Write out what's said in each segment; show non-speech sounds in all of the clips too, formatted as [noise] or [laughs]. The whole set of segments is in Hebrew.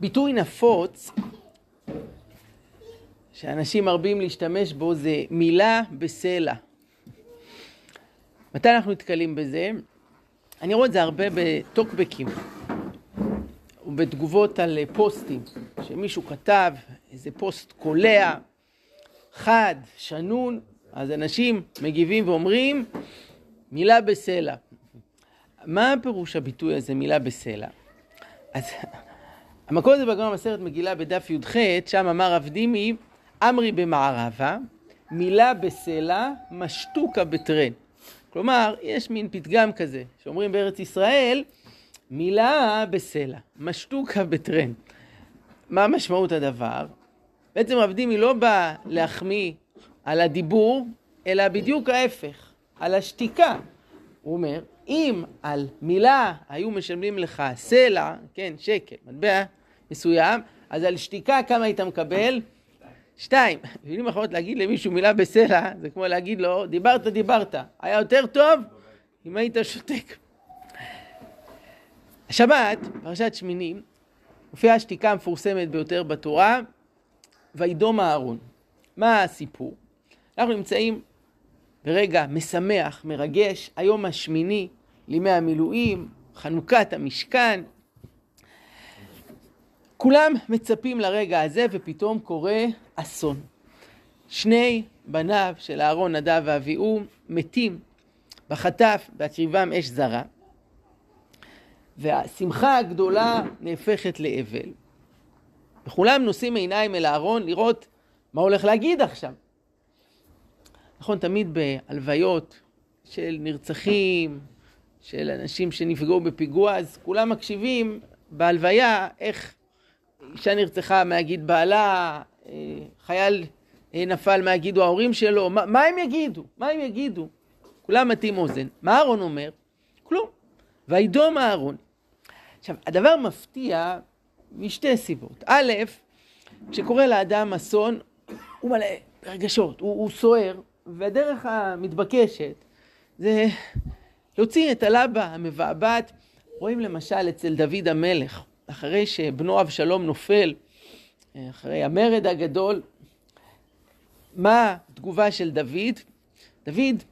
ביטוי נפוץ שאנשים מרבים להשתמש בו זה מילה בסלע. מתי אנחנו נתקלים בזה? אני רואה את זה הרבה בטוקבקים ובתגובות על פוסטים, שמישהו כתב איזה פוסט קולע, חד, שנון, אז אנשים מגיבים ואומרים מילה בסלע. מה פירוש הביטוי הזה, מילה בסלע? אז המקור הזה בגמרא מסרת מגילה בדף י"ח, שם אמר רב דימי, אמרי במערבה, מילה בסלע, משתוקה בטרן. כלומר, יש מין פתגם כזה, שאומרים בארץ ישראל, מילה בסלע, משתוקה בטרן. מה משמעות הדבר? בעצם רב דימי לא בא להחמיא על הדיבור, אלא בדיוק ההפך, על השתיקה. הוא אומר, אם על מילה היו משלמים לך סלע, כן, שקל, מטבע מסוים, אז על שתיקה כמה היית מקבל? שתיים. במילים [laughs] אחרות, להגיד למישהו מילה בסלע, זה כמו להגיד לו, דיברת, דיברת. היה יותר טוב אם היית שותק. השבת, פרשת שמינים, מופיעה השתיקה המפורסמת ביותר בתורה, וידום אהרון. מה הסיפור? אנחנו נמצאים ברגע משמח, מרגש, היום השמיני לימי המילואים, חנוכת המשכן. כולם מצפים לרגע הזה ופתאום קורה אסון. שני בניו של אהרון, נדב ואביהו, מתים בחטף בהקריבם אש זרה, והשמחה הגדולה נהפכת לאבל. וכולם נושאים עיניים אל אהרון לראות מה הולך להגיד עכשיו. נכון, תמיד בהלוויות של נרצחים, של אנשים שנפגעו בפיגוע, אז כולם מקשיבים בהלוויה איך אישה נרצחה מהגיד בעלה, אה, חייל אה, נפל מהגידו ההורים שלו, מה, מה הם יגידו? מה הם יגידו? כולם מטים אוזן. מה אהרון אומר? כלום. וידום אהרון. עכשיו, הדבר מפתיע משתי סיבות. א', כשקורה לאדם אסון, הוא מלא רגשות, הוא, הוא סוער, והדרך המתבקשת זה להוציא את הלבה המבעבעת. רואים למשל אצל דוד המלך, אחרי שבנו אבשלום נופל, אחרי המרד הגדול, מה התגובה של דוד? דוד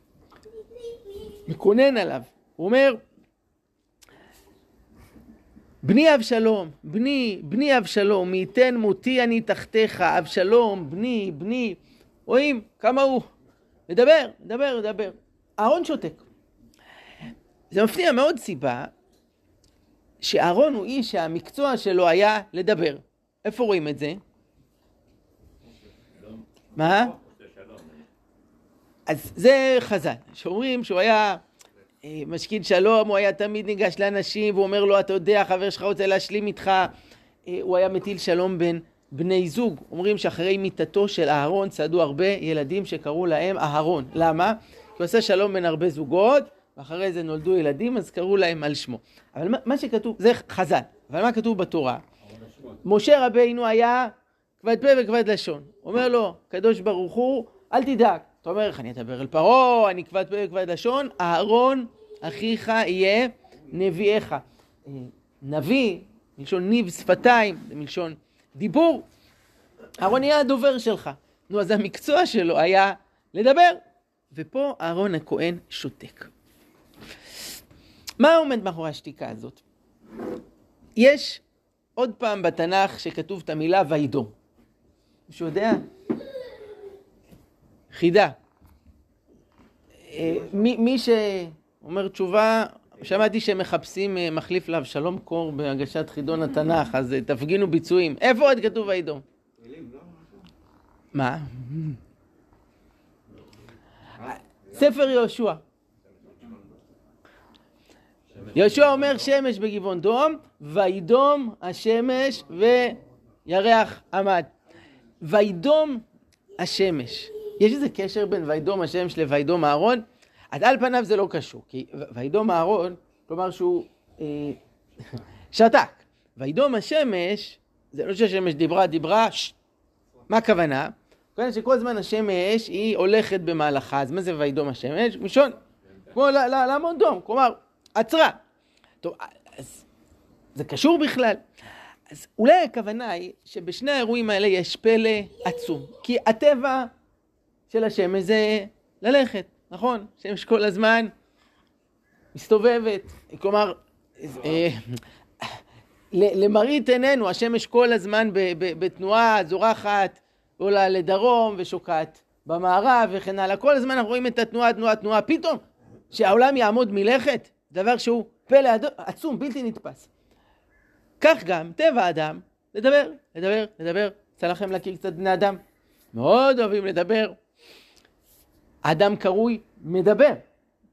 מקונן עליו, הוא אומר, בני אבשלום, בני, בני אבשלום, מי ייתן מותי אני תחתיך, אבשלום, בני, בני. רואים כמה הוא מדבר, מדבר, מדבר. אהרון שותק. זה מפתיע מאוד סיבה שאהרון הוא איש שהמקצוע שלו היה לדבר. איפה רואים את זה? מה? אז זה חז"ל, שאומרים שהוא היה אה, משכין שלום, הוא היה תמיד ניגש לאנשים ואומר לו, אתה יודע, חבר שלך רוצה להשלים איתך. אה, הוא היה מטיל שלום בין בני זוג. אומרים שאחרי מיתתו של אהרון צעדו הרבה ילדים שקראו להם אהרון. למה? כי הוא עשה שלום בין הרבה זוגות, ואחרי זה נולדו ילדים, אז קראו להם על שמו. אבל מה, מה שכתוב, זה חז"ל, אבל מה כתוב בתורה? משה רבינו היה כבד פה וכבד לשון. אומר לו, קדוש ברוך הוא, אל תדאג. אתה אומר, אני אדבר אל פרעה, אני כבד פה וכבד לשון, אהרון אחיך יהיה נביאך. אה, נביא, מלשון ניב שפתיים, זה מלשון דיבור. אהרון יהיה הדובר שלך. נו, אז המקצוע שלו היה לדבר. ופה אהרון הכהן שותק. מה עומד מאחורי השתיקה הזאת? יש עוד פעם בתנ"ך שכתוב את המילה וידום. מישהו יודע? חידה. אה, מי, מי שאומר תשובה, שמעתי שהם מחפשים אה, מחליף לאבשלום קור בהגשת חידון התנ"ך, אז אה, תפגינו ביצועים. איפה עוד כתוב וידום? מה? ספר יהושע. יהושע אומר שמש בגבעון דום, וידום השמש וירח עמד. וידום השמש. יש איזה קשר בין וידום השמש לוידום אהרון? אז על פניו זה לא קשור, כי וידום אהרון, כלומר שהוא אה, [laughs] שתק. וידום השמש, זה לא שהשמש דיברה, דיברה, ש... מה הכוונה? הכוונה שכל הזמן השמש היא הולכת במהלכה, אז מה זה וידום השמש? ראשון, כמו לעמוד דום, כלומר, עצרה. טוב, אז זה קשור בכלל. אז אולי הכוונה היא שבשני האירועים האלה יש פלא עצום. כי הטבע של השמש זה ללכת, נכון? שמש כל הזמן מסתובבת. כלומר, אה, למראית עינינו, השמש כל הזמן בתנועה זורחת, עולה לדרום ושוקעת במערב וכן הלאה. כל הזמן אנחנו רואים את התנועה, תנועה, תנועה. פתאום, שהעולם יעמוד מלכת, דבר שהוא פלא עצום, בלתי נתפס. כך גם טבע האדם, לדבר, לדבר, לדבר. יצא לכם להכיר קצת בני אדם? מאוד אוהבים לדבר. האדם קרוי מדבר.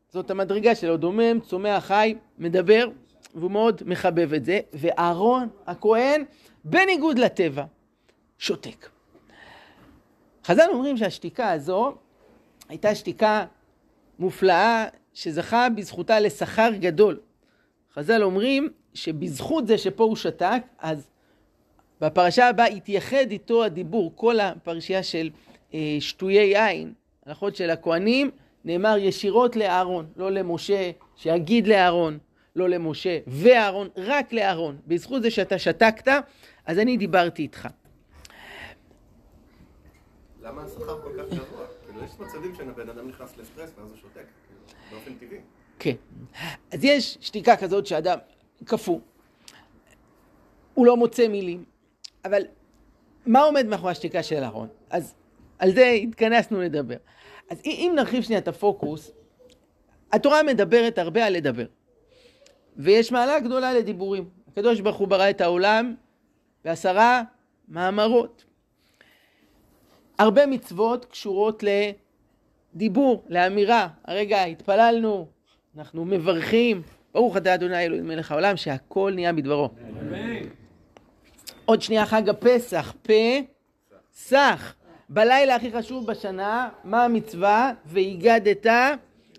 זאת המדרגה שלו, דומם, צומח, חי, מדבר, והוא מאוד מחבב את זה. ואהרון הכהן, בניגוד לטבע, שותק. חז"ל אומרים שהשתיקה הזו הייתה שתיקה מופלאה שזכה בזכותה לשכר גדול. חז"ל אומרים שבזכות זה שפה הוא שתק, אז בפרשה הבאה התייחד איתו הדיבור, כל הפרשייה של אה, שטויי יין, הלכות של הכוהנים, נאמר ישירות לאהרון, לא למשה, שיגיד לאהרון, לא למשה ואהרון, רק לאהרון. בזכות זה שאתה שתקת, אז אני דיברתי איתך. למה השכר כל כך גבוה? כאילו, יש מצבים שבן אדם נכנס לסטרס ואז הוא שותק, כאילו, באופן טבעי. כן. אז יש שתיקה כזאת שאדם קפוא, הוא לא מוצא מילים, אבל מה עומד מאחורי השתיקה של אהרון? אז על זה התכנסנו לדבר. אז אם נרחיב שנייה את הפוקוס, התורה מדברת הרבה על לדבר. ויש מעלה גדולה לדיבורים. הקדוש ברוך הוא ברא את העולם בעשרה מאמרות. הרבה מצוות קשורות לדיבור, לאמירה. הרגע התפללנו, אנחנו מברכים, ברוך אתה אדוני אלוהים מלך העולם, שהכל נהיה בדברו. עוד שנייה חג הפסח, פסח. בלילה הכי חשוב בשנה, מה המצווה? והגדת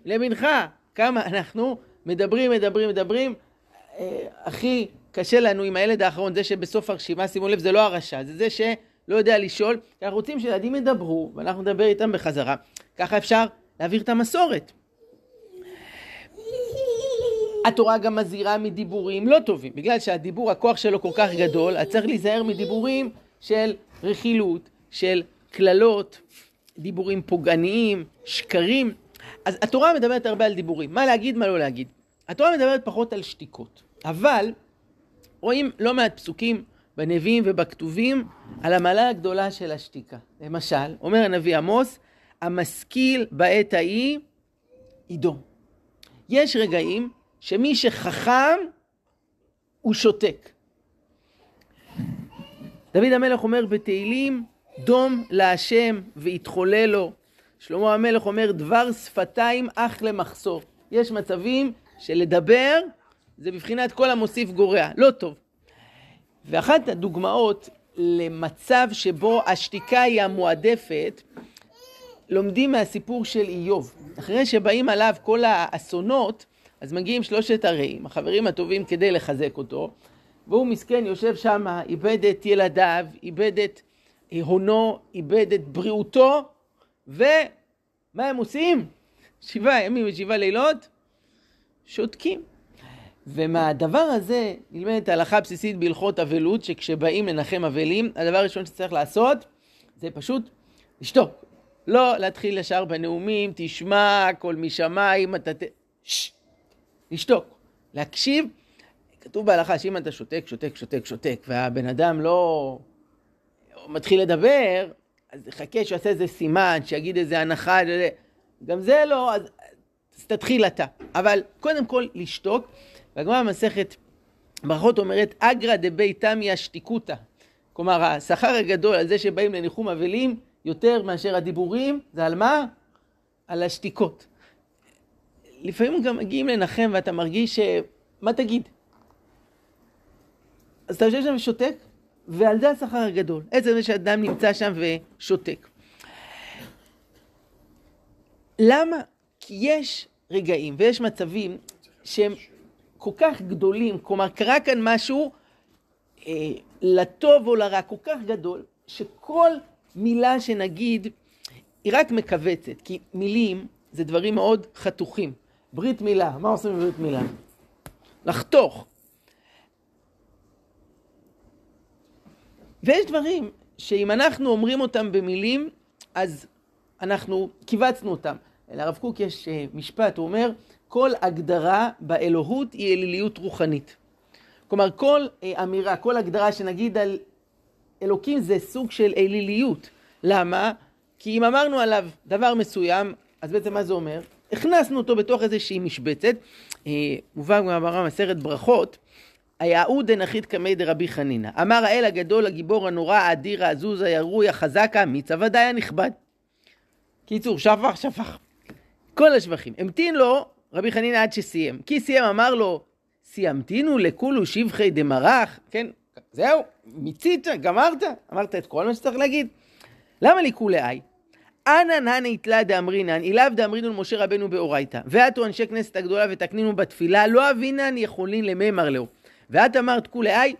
למנחה. כמה אנחנו מדברים, מדברים, מדברים. אה, הכי קשה לנו עם הילד האחרון, זה שבסוף הרשימה, שימו לב, זה לא הרשע, זה זה שלא יודע לשאול. אנחנו רוצים שילדים ידברו, ואנחנו נדבר איתם בחזרה. ככה אפשר להעביר את המסורת. התורה גם מזהירה מדיבורים לא טובים, בגלל שהדיבור, הכוח שלו כל כך גדול, אז צריך להיזהר מדיבורים של רכילות, של קללות, דיבורים פוגעניים, שקרים. אז התורה מדברת הרבה על דיבורים, מה להגיד, מה לא להגיד. התורה מדברת פחות על שתיקות, אבל רואים לא מעט פסוקים בנביאים ובכתובים על המעלה הגדולה של השתיקה. למשל, אומר הנביא עמוס, המשכיל בעת ההיא עידו. יש רגעים שמי שחכם הוא שותק. דוד המלך אומר בתהילים, דום להשם ויתחולל לו. שלמה המלך אומר, דבר שפתיים אך למחסור. יש מצבים שלדבר זה בבחינת כל המוסיף גורע, לא טוב. ואחת הדוגמאות למצב שבו השתיקה היא המועדפת, לומדים מהסיפור של איוב. אחרי שבאים עליו כל האסונות, אז מגיעים שלושת הרעים, החברים הטובים כדי לחזק אותו, והוא מסכן, יושב שם, איבד את ילדיו, איבד את הונו, איבד את בריאותו, ומה הם עושים? שבעה ימים ושבעה לילות, שותקים. ומהדבר הזה נלמדת הלכה בסיסית בהלכות אבלות, שכשבאים לנחם אבלים, הדבר הראשון שצריך לעשות זה פשוט לשתוק. לא להתחיל ישר בנאומים, תשמע, קול משמיים, אתה ת... ששש. לשתוק, להקשיב. כתוב בהלכה שאם אתה שותק, שותק, שותק, שותק, והבן אדם לא מתחיל לדבר, אז חכה שיעשה איזה סימן, שיגיד איזה הנחה, גם זה לא, אז, אז תתחיל אתה. אבל קודם כל לשתוק, והגמרא במסכת ברכות אומרת, אגרא דבי תמי השתיקותא. כלומר, השכר הגדול על זה שבאים לניחום אבלים, יותר מאשר הדיבורים, זה על מה? על השתיקות. לפעמים גם מגיעים לנחם ואתה מרגיש ש... מה תגיד? אז אתה יושב שם ושותק, ועל זה השכר הגדול. עצם זה שאדם נמצא שם ושותק. למה? כי יש רגעים ויש מצבים שהם כל כך גדולים, כלומר קרה כאן משהו אה, לטוב או לרע כל כך גדול, שכל מילה שנגיד היא רק מכווצת, כי מילים זה דברים מאוד חתוכים. ברית מילה, מה עושים בברית מילה? לחתוך. ויש דברים שאם אנחנו אומרים אותם במילים, אז אנחנו קיבצנו אותם. לרב קוק יש אה, משפט, הוא אומר, כל הגדרה באלוהות היא אליליות רוחנית. כלומר, כל אה, אמירה, כל הגדרה שנגיד על אלוקים זה סוג של אליליות. למה? כי אם אמרנו עליו דבר מסוים, אז בעצם מה זה אומר? הכנסנו אותו בתוך איזושהי משבצת. אה, מובא במאמר מסרת ברכות, היהוד דנחית קמי דרבי חנינא. אמר האל הגדול, הגיבור הנורא, האדיר, העזוז, הירוי, החזק, האמיץ, הוודאי הנכבד. קיצור, שפך, שפך. כל השבחים. המתין לו רבי חנינא עד שסיים. כי סיים אמר לו, סיימתינו לכולו שבחי דמרח, כן, זהו, מיצית, גמרת, אמרת את כל מה שצריך להגיד. למה לי כולי אנא נא נתלה דאמרינן, אילאו דאמרינון משה רבנו באורייתא. ואתו אנשי כנסת הגדולה ותקנינו בתפילה, לא אבינן יכולין למימר לאו. ואת אמרת כולי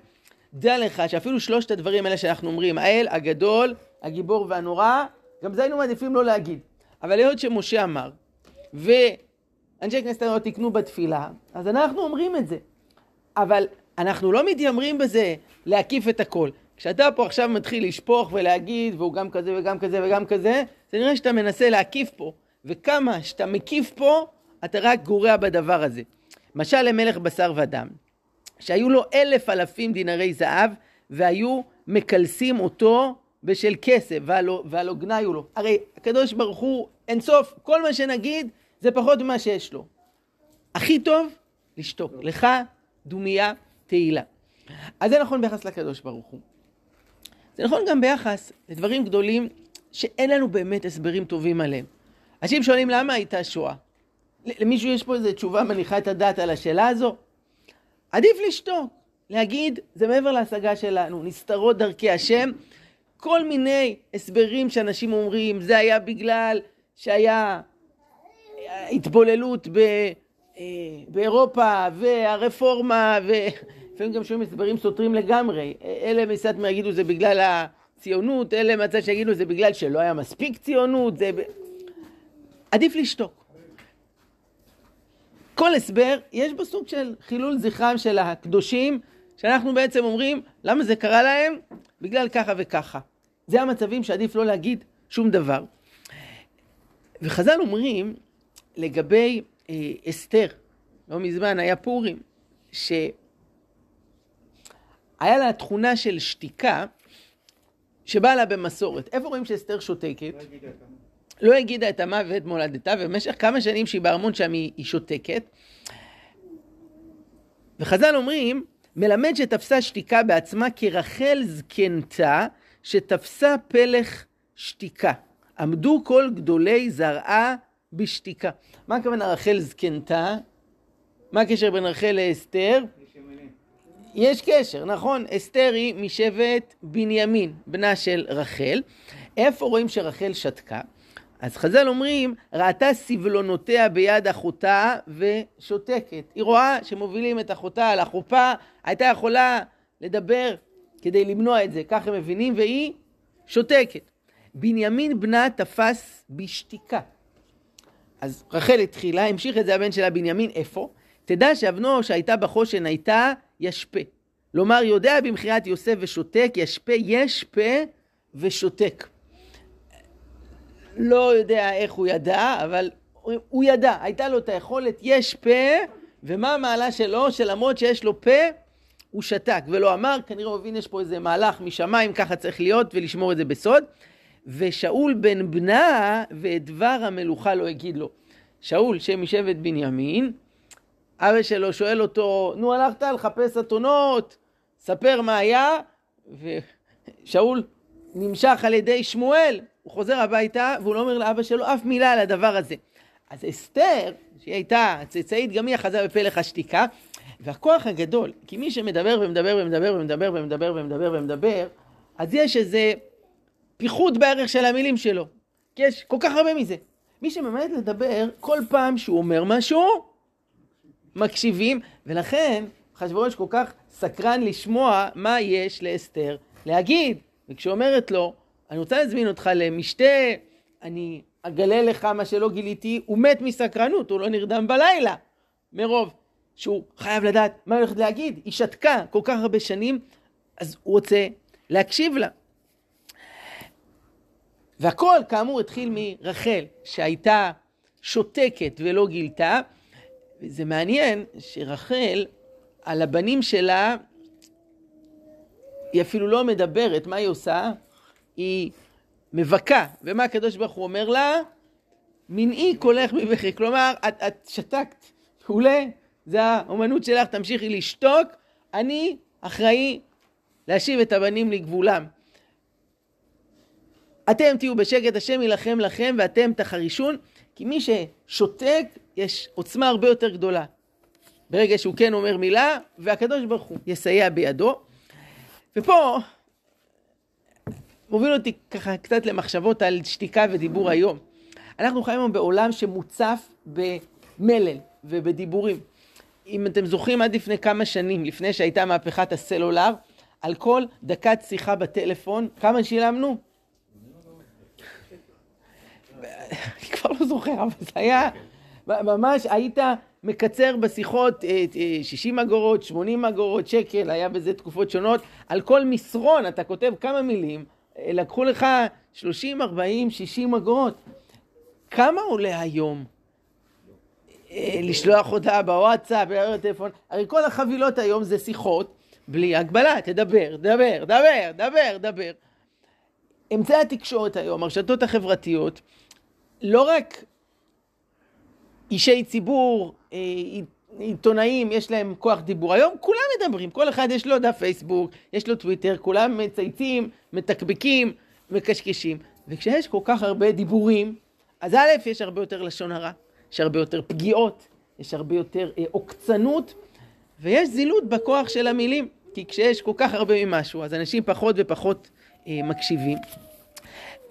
דע לך שאפילו שלושת הדברים האלה שאנחנו אומרים, האל הגדול, הגיבור והנורא, גם זה היינו מעדיפים לא להגיד. אבל היות שמשה אמר, ואנשי כנסת הגדולה תקנו בתפילה, אז אנחנו אומרים את זה. אבל אנחנו לא מתיימרים בזה להקיף את הכל. כשאתה פה עכשיו מתחיל לשפוך ולהגיד, והוא גם כזה וגם כזה וגם כזה, זה נראה שאתה מנסה להקיף פה, וכמה שאתה מקיף פה, אתה רק גורע בדבר הזה. משל למלך בשר ודם, שהיו לו אלף אלפים דינרי זהב, והיו מקלסים אותו בשל כסף, והלא גנאיו לו. הרי הקדוש ברוך הוא אין סוף, כל מה שנגיד זה פחות ממה שיש לו. הכי טוב, לשתוק. לך, דומייה, תהילה. אז זה נכון ביחס לקדוש ברוך הוא. זה נכון גם ביחס לדברים גדולים שאין לנו באמת הסברים טובים עליהם. אנשים שואלים למה הייתה שואה? למישהו יש פה איזו תשובה מניחה את הדעת על השאלה הזו? עדיף לשתוק, להגיד, זה מעבר להשגה שלנו, נסתרות דרכי השם. כל מיני הסברים שאנשים אומרים, זה היה בגלל שהיה התבוללות ב, אה, באירופה והרפורמה, ולפעמים גם שומעים הסברים סותרים לגמרי. אלה מסתמר יגידו זה בגלל הציונות, אלה מצד שיגידו זה בגלל שלא היה מספיק ציונות, זה... עדיף לשתוק. כל הסבר, יש בו סוג של חילול זכרם של הקדושים, שאנחנו בעצם אומרים, למה זה קרה להם? בגלל ככה וככה. זה המצבים שעדיף לא להגיד שום דבר. וחז"ל אומרים לגבי אה, אסתר, לא מזמן היה פורים, שהיה לה תכונה של שתיקה שבאה לה במסורת. איפה רואים שאסתר שותקת? לא הגידה את עמה ואת מולדתה, ובמשך כמה שנים שהיא בארמון שם היא, היא שותקת. וחז"ל אומרים, מלמד שתפסה שתיקה בעצמה כרחל זקנתה, שתפסה פלך שתיקה. עמדו כל גדולי זרעה בשתיקה. מה הכוונה רחל זקנתה? מה הקשר בין רחל לאסתר? יש קשר, נכון. אסתר היא משבט בנימין, בנה של רחל. איפה רואים שרחל שתקה? אז חז"ל אומרים, ראתה סבלונותיה ביד אחותה ושותקת. היא רואה שמובילים את אחותה על החופה, הייתה יכולה לדבר כדי למנוע את זה, כך הם מבינים, והיא שותקת. בנימין בנה תפס בשתיקה. אז רחל התחילה, המשיך את זה הבן שלה בנימין, איפה? תדע שאבנו שהייתה בחושן הייתה ישפה. לומר, יודע במכירת יוסף ושותק, ישפה, יש פה ושותק. לא יודע איך הוא ידע, אבל הוא ידע, הייתה לו את היכולת, יש פה, ומה המעלה שלו? שלמרות שיש לו פה, הוא שתק ולא אמר, כנראה הוא הבין יש פה איזה מהלך משמיים, ככה צריך להיות ולשמור את זה בסוד. ושאול בן בנה ואת דבר המלוכה לא הגיד לו. שאול, שם משבט בנימין, אבא שלו שואל אותו, נו הלכת לחפש אתונות, ספר מה היה, ושאול נמשך על ידי שמואל, הוא חוזר הביתה והוא לא אומר לאבא שלו אף מילה על הדבר הזה. אז אסתר, שהיא הייתה צאצאית, גם היא אחזה בפלך השתיקה, והכוח הגדול, כי מי שמדבר ומדבר ומדבר ומדבר ומדבר ומדבר ומדבר, אז יש איזה פיחות בערך של המילים שלו. כי יש כל כך הרבה מזה. מי שממד לדבר, כל פעם שהוא אומר משהו, מקשיבים, ולכן אחשוורוש כל כך סקרן לשמוע מה יש לאסתר להגיד. וכשאומרת לו, אני רוצה להזמין אותך למשתה, אני אגלה לך מה שלא גיליתי, הוא מת מסקרנות, הוא לא נרדם בלילה, מרוב שהוא חייב לדעת מה הולכת להגיד. היא שתקה כל כך הרבה שנים, אז הוא רוצה להקשיב לה. והכל, כאמור, התחיל מרחל, שהייתה שותקת ולא גילתה. וזה מעניין שרחל, על הבנים שלה, היא אפילו לא מדברת, מה היא עושה? היא מבכה. ומה הקדוש ברוך הוא אומר לה? מנעי קולך מבכי. כלומר, את, את שתקת, מעולה, זה האומנות שלך, תמשיכי לשתוק, אני אחראי להשיב את הבנים לגבולם. אתם תהיו בשקט, השם יילחם לכם ואתם תחרישון, כי מי ששותק, יש עוצמה הרבה יותר גדולה. ברגע שהוא כן אומר מילה, והקדוש ברוך הוא יסייע בידו. ופה מוביל אותי ככה קצת למחשבות על שתיקה ודיבור היום. אנחנו חיים היום בעולם שמוצף במלל ובדיבורים. אם אתם זוכרים עד לפני כמה שנים, לפני שהייתה מהפכת הסלולר, על כל דקת שיחה בטלפון, כמה שילמנו? [laughs] כבר לא זוכר, אבל זה היה ממש, היית מקצר בשיחות 60 אה, אה, אגורות, 80 אגורות, שקל, היה בזה תקופות שונות. על כל מסרון אתה כותב כמה מילים, אה, לקחו לך 30, 40, 60 אגורות. כמה עולה היום לשלוח הודעה בוואטסאפ, בטלפון? הרי כל החבילות היום זה שיחות בלי הגבלה, תדבר, דבר, דבר, דבר, דבר. אמצעי התקשורת היום, הרשתות החברתיות, לא רק אישי ציבור, אה, עיתונאים, יש להם כוח דיבור. היום כולם מדברים, כל אחד יש לו דף פייסבוק, יש לו טוויטר, כולם מצייצים, מתקבקים, מקשקשים. וכשיש כל כך הרבה דיבורים, אז א', יש הרבה יותר לשון הרע, יש הרבה יותר פגיעות, יש הרבה יותר אה, עוקצנות, ויש זילות בכוח של המילים. כי כשיש כל כך הרבה ממשהו, אז אנשים פחות ופחות אה, מקשיבים.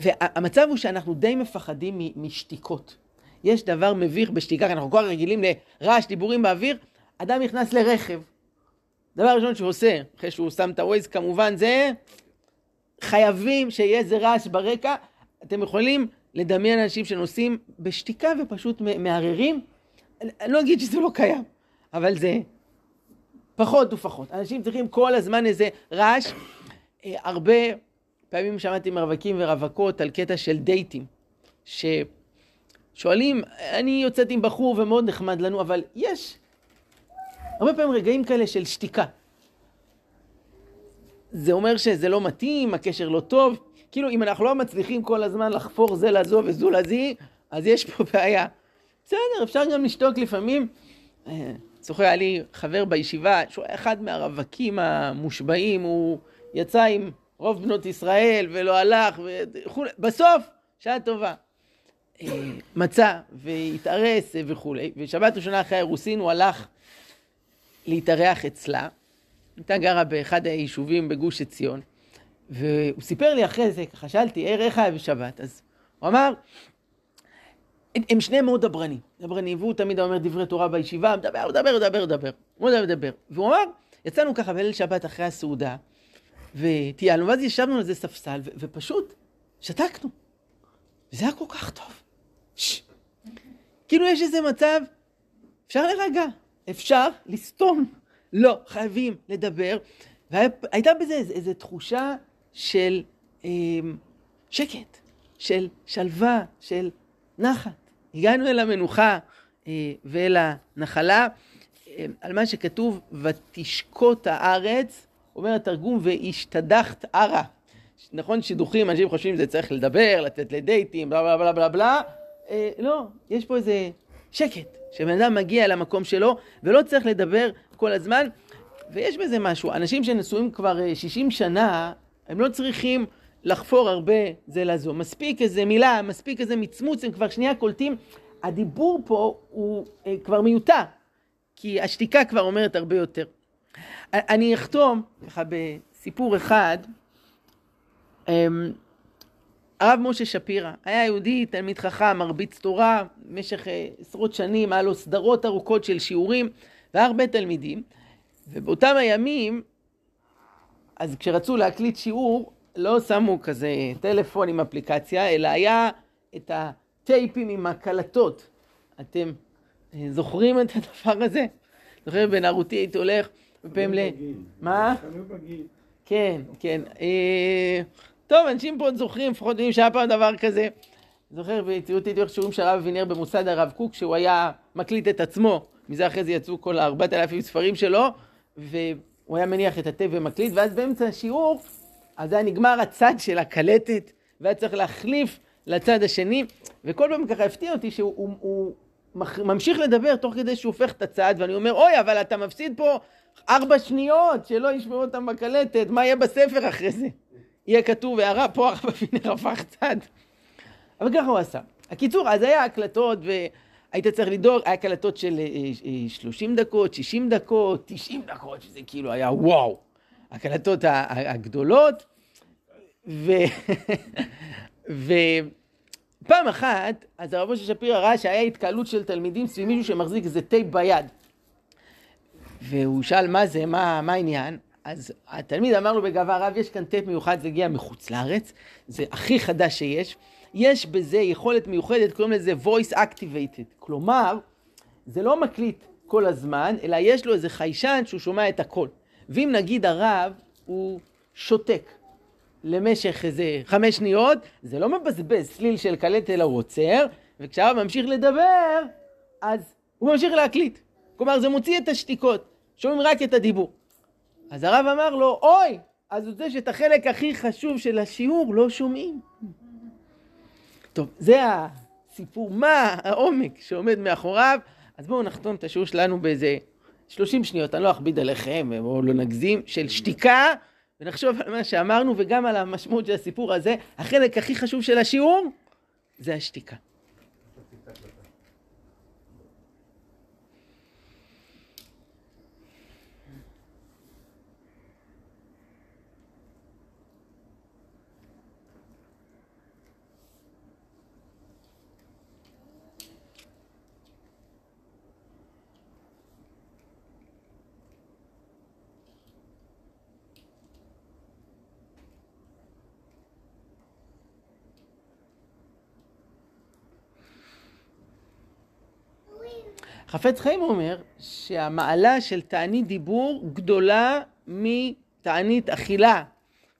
והמצב הוא שאנחנו די מפחדים משתיקות. יש דבר מביך בשתיקה, אנחנו כל כך רגילים לרעש דיבורים באוויר, אדם נכנס לרכב. דבר ראשון שהוא עושה, אחרי שהוא שם את הווייז כמובן, זה חייבים שיהיה איזה רעש ברקע. אתם יכולים לדמיין אנשים שנוסעים בשתיקה ופשוט מערערים. אני לא אגיד שזה לא קיים, אבל זה פחות ופחות. אנשים צריכים כל הזמן איזה רעש. אה, הרבה פעמים שמעתי מרווקים ורווקות על קטע של דייטים, ששואלים, אני יוצאת עם בחור ומאוד נחמד לנו, אבל יש הרבה פעמים רגעים כאלה של שתיקה. זה אומר שזה לא מתאים, הקשר לא טוב. כאילו, אם אנחנו לא מצליחים כל הזמן לחפור זה לזו וזו לזי, אז יש פה בעיה. בסדר, אפשר גם לשתוק לפעמים. אה, זוכר, היה לי חבר בישיבה, שהוא היה אחד מהרווקים המושבעים, הוא יצא עם רוב בנות ישראל ולא הלך וכולי. בסוף, שעה טובה. אה, מצא והתארס וכולי, ושבת ראשונה אחרי האירוסין הוא הלך להתארח אצלה. הייתה גרה באחד היישובים בגוש עציון, והוא סיפר לי אחרי זה, ככה שאלתי, איך היה בשבת? אז הוא אמר, הם שניהם מאוד דברנים, דברנים, והוא תמיד אומר דברי תורה בישיבה, מדבר, מדבר, מדבר, מדבר, מדבר, מדבר. והוא אמר, יצאנו ככה בליל שבת אחרי הסעודה, וטיילנו, ואז ישבנו על איזה ספסל, ו- ופשוט שתקנו. וזה היה כל כך טוב. כאילו יש איזה מצב, אפשר להירגע, אפשר לסתום. לא, חייבים לדבר. והייתה בזה איזו תחושה של אה, שקט, של שלווה, של נחת. הגענו אל המנוחה אה, ואל הנחלה, אה, על מה שכתוב, ותשקוט הארץ, אומר התרגום, והשתדחת ערה. נכון, שידוכים, אנשים חושבים שזה צריך לדבר, לתת לדייטים, בלה בלה בלה בלה בלה. אה, לא, יש פה איזה שקט, שבן אדם מגיע למקום שלו, ולא צריך לדבר כל הזמן. ויש בזה משהו, אנשים שנשואים כבר 60 שנה, הם לא צריכים לחפור הרבה זה לזו. מספיק איזה מילה, מספיק איזה מצמוץ, הם כבר שנייה קולטים. הדיבור פה הוא אה, כבר מיותר, כי השתיקה כבר אומרת הרבה יותר. אני אחתום ככה בסיפור אחד. אה, הרב משה שפירא היה יהודי, תלמיד חכם, מרביץ תורה, במשך אה, עשרות שנים היה לו סדרות ארוכות של שיעורים והרבה תלמידים. ובאותם הימים, אז כשרצו להקליט שיעור, לא שמו כזה טלפון עם אפליקציה, אלא היה את הטייפים עם הקלטות. אתם אה, זוכרים את הדבר הזה? זוכר בנערותי הייתי הולך בפעמים ל... מה? כן, כן. טוב, אנשים פה זוכרים, לפחות יודעים שהיה פעם דבר כזה. זוכר, והציעו אותי איך שאומרים שהרב אבינר במוסד הרב קוק, שהוא היה מקליט את עצמו. מזה אחרי זה יצאו כל הארבעת אלפים ספרים שלו, והוא היה מניח את התה ומקליט, ואז באמצע השיעור, אז היה נגמר הצד של הקלטת, והיה צריך להחליף לצד השני, וכל פעם ככה הפתיע אותי שהוא הוא, הוא ממשיך לדבר תוך כדי שהוא הופך את הצד, ואני אומר, אוי, אבל אתה מפסיד פה ארבע שניות שלא ישמעו אותם בקלטת, מה יהיה בספר אחרי זה? יהיה כתוב הערה, פה הרב אבינר הפך צד. אבל ככה הוא עשה. הקיצור, אז היה הקלטות, והיית צריך לדאוג, היה הקלטות של 30 אה, אה, דקות, 60 דקות, 90 דקות, שזה כאילו היה וואו. הקלטות הגדולות, ו... [laughs] ופעם אחת, אז הרב משה שפירא ראה שהיה התקהלות של תלמידים סביב מישהו שמחזיק איזה טייפ ביד. והוא שאל מה זה, מה, מה העניין? אז התלמיד אמר לו בגאווה רב, יש כאן טייפ מיוחד, זה הגיע מחוץ לארץ, זה הכי חדש שיש. יש בזה יכולת מיוחדת, קוראים לזה voice activated. כלומר, זה לא מקליט כל הזמן, אלא יש לו איזה חיישן שהוא שומע את הכל. ואם נגיד הרב הוא שותק למשך איזה חמש שניות, זה לא מבזבז צליל של קלט אלא הוא עוצר, וכשהרב ממשיך לדבר, אז הוא ממשיך להקליט. כלומר, זה מוציא את השתיקות, שומעים רק את הדיבור. אז הרב אמר לו, אוי, אז זה שאת החלק הכי חשוב של השיעור לא שומעים. טוב, זה הסיפור, מה העומק שעומד מאחוריו. אז בואו נחתום את השיעור שלנו באיזה 30 שניות, אני לא אכביד עליכם, בואו לא נגזים, של שתיקה, ונחשוב על מה שאמרנו וגם על המשמעות של הסיפור הזה. החלק הכי חשוב של השיעור זה השתיקה. חפץ חיים אומר שהמעלה של תענית דיבור גדולה מתענית אכילה.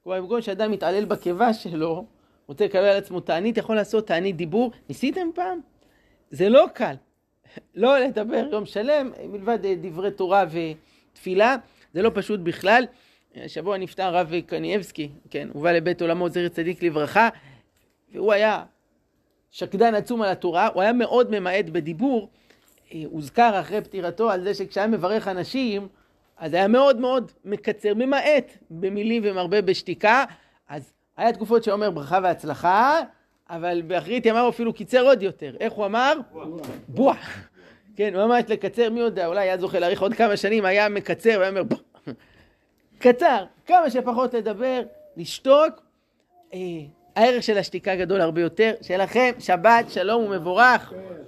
כלומר, במקום שאדם מתעלל בקיבה שלו, רוצה לקבל על עצמו תענית, יכול לעשות תענית דיבור. ניסיתם פעם? זה לא קל. לא לדבר יום שלם, מלבד דברי תורה ותפילה, זה לא פשוט בכלל. השבוע נפטר הרב קניאבסקי, כן, הוא בא לבית עולמו זכר צדיק לברכה, והוא היה שקדן עצום על התורה, הוא היה מאוד ממעט בדיבור. הוזכר אחרי פטירתו על זה שכשהיה מברך אנשים, אז היה מאוד מאוד מקצר, ממעט במילים ומרבה בשתיקה, אז היה תקופות שאומר ברכה והצלחה, אבל באחרית ימיו אפילו קיצר עוד יותר. איך הוא אמר? בוע. כן, ממש לקצר, מי יודע, אולי היה זוכה להאריך עוד כמה שנים, היה מקצר והיה אומר בוא. קצר, כמה שפחות לדבר, לשתוק. אה, הערך של השתיקה גדול הרבה יותר. שיהיה לכם שבת שלום ומבורך.